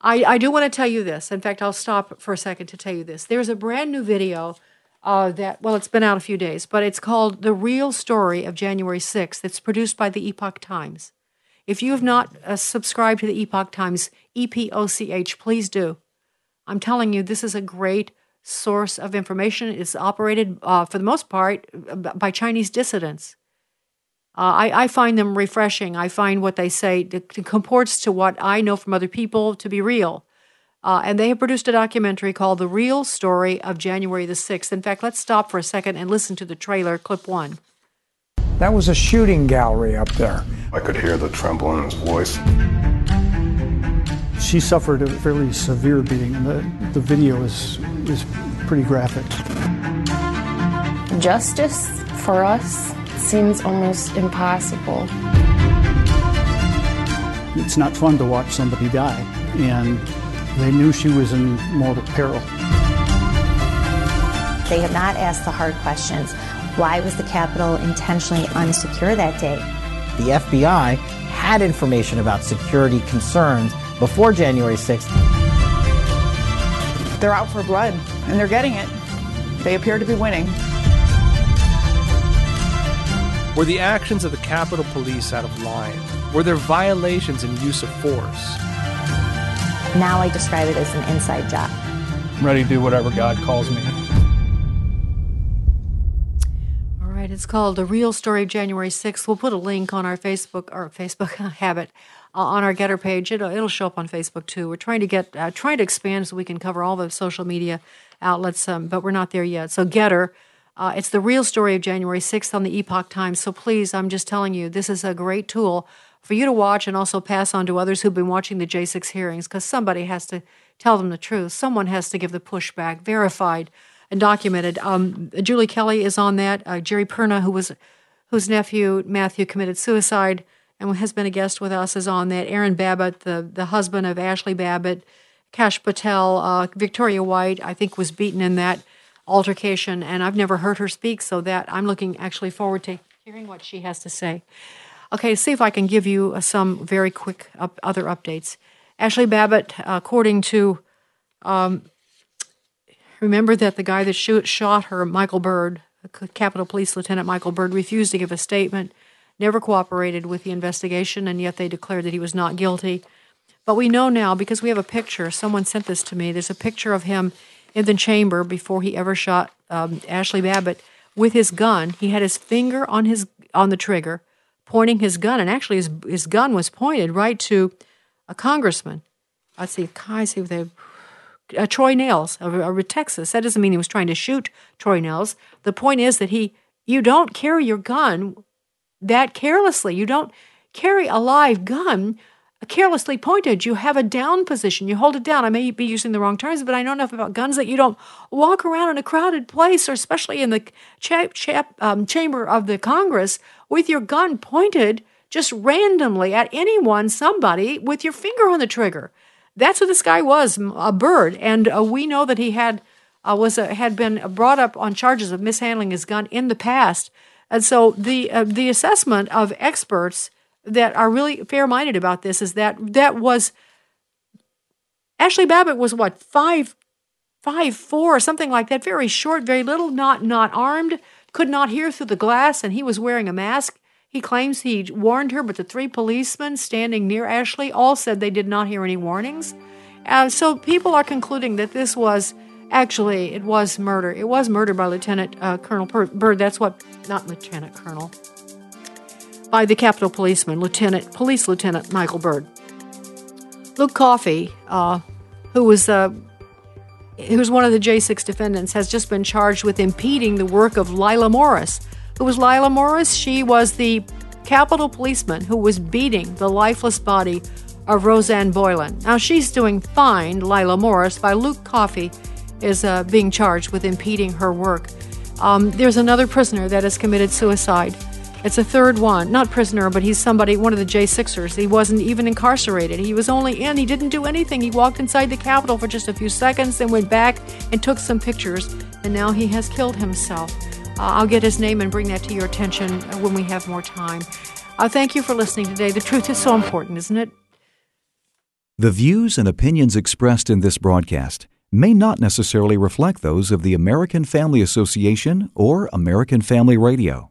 I, I do want to tell you this. In fact, I'll stop for a second to tell you this. There's a brand new video uh, that, well, it's been out a few days, but it's called The Real Story of January 6th. It's produced by the Epoch Times. If you have not uh, subscribed to the Epoch Times, EPOCH, please do. I'm telling you, this is a great source of information. It's operated, uh, for the most part, by Chinese dissidents. Uh, I, I, find them refreshing. I find what they say comports to what I know from other people to be real. Uh, and they have produced a documentary called The Real Story of January the 6th. In fact, let's stop for a second and listen to the trailer, clip one.
That was a shooting gallery up there.
I could hear the tremble in his voice.
she suffered a fairly severe beating, and the, the video is, is pretty graphic.
Justice for us seems almost impossible.
It's not fun to watch somebody die, and they knew she was in mortal peril.
They have not asked the hard questions. Why was the Capitol intentionally unsecure that day?
The FBI had information about security concerns before January 6th.
They're out for blood, and they're getting it. They appear to be winning.
Were the actions of the Capitol Police out of line? Were there violations and use of force?
Now I describe it as an inside job.
I'm ready to do whatever God calls me.
All right, it's called The Real Story of January 6th. We'll put a link on our Facebook, or Facebook *laughs* habit, uh, on our Gettr page. It'll, it'll show up on Facebook too. We're trying to get, uh, trying to expand so we can cover all the social media outlets, um, but we're not there yet. So Gettr, uh, it's the real story of January 6th on the Epoch Times. So please, I'm just telling you, this is a great tool for you to watch and also pass on to others who've been watching the J6 hearings because somebody has to tell them the truth. Someone has to give the pushback, verified and documented. Um, Julie Kelly is on that. Uh, Geri Perna, who was whose nephew Matthew committed suicide and has been a guest with us, is on that. Aaron Babbitt, the the husband of Ashli Babbitt, Kash Patel, uh, Victoria White, I think was beaten in that altercation, and I've never heard her speak, so that I'm looking actually forward to hearing what she has to say. Okay, see if I can give you uh, some very quick up, other updates. Ashli Babbitt, according to, um, remember that the guy that shot her, Michael Byrd, Capitol Police Lieutenant Michael Byrd, refused to give a statement, never cooperated with the investigation, and yet they declared that he was not guilty. But we know now because we have a picture. Someone sent this to me. There's a picture of him in the chamber before he ever shot um, Ashli Babbitt with his gun. He had his finger on his on the trigger, pointing his gun, and actually his his gun was pointed right to a congressman. Let's see, I see they. Uh, Troy Nehls of, of Texas. That doesn't mean he was trying to shoot Troy Nehls. The point is that he, you don't carry your gun that carelessly. You don't carry a live gun carelessly pointed. You have a down position. You hold it down. I may be using the wrong terms, but I know enough about guns that you don't walk around in a crowded place, or especially in the cha- cha- um, chamber of the Congress, with your gun pointed just randomly at anyone, somebody, with your finger on the trigger. That's what this guy was, a Byrd, and uh, we know that he had uh, was had been brought up on charges of mishandling his gun in the past, and so the uh, the assessment of experts that are really fair minded about this is that that was Ashli Babbitt was what five five four or something like that, very short, very little, not not armed, could not hear through the glass, and he was wearing a mask. He claims he warned her, but the three policemen standing near Ashli all said they did not hear any warnings. Uh, so people are concluding that this was actually it was murder. It was murder by Lieutenant uh, Colonel Byrd. That's what, not Lieutenant Colonel by the Capitol policeman, Lieutenant Police Lieutenant Michael Byrd. Luke Coffee, uh, who was uh, who's one of the J6 defendants, has just been charged with impeding the work of Lila Morris. Who was Lila Morris? She was the Capitol policeman who was beating the lifeless body of Rosanne Boyland. Now she's doing fine, Lila Morris, by Luke Coffee is uh, being charged with impeding her work. Um, there's another prisoner that has committed suicide. It's a third one, not prisoner, but he's somebody, one of the J6ers. He wasn't even incarcerated. He was only in. He didn't do anything. He walked inside the Capitol for just a few seconds, then went back and took some pictures, and now he has killed himself. Uh, I'll get his name and bring that to your attention when we have more time. Uh, thank you for listening today. The truth is so important, isn't it?
The views and opinions expressed in this broadcast may not necessarily reflect those of the American Family Association or American Family Radio.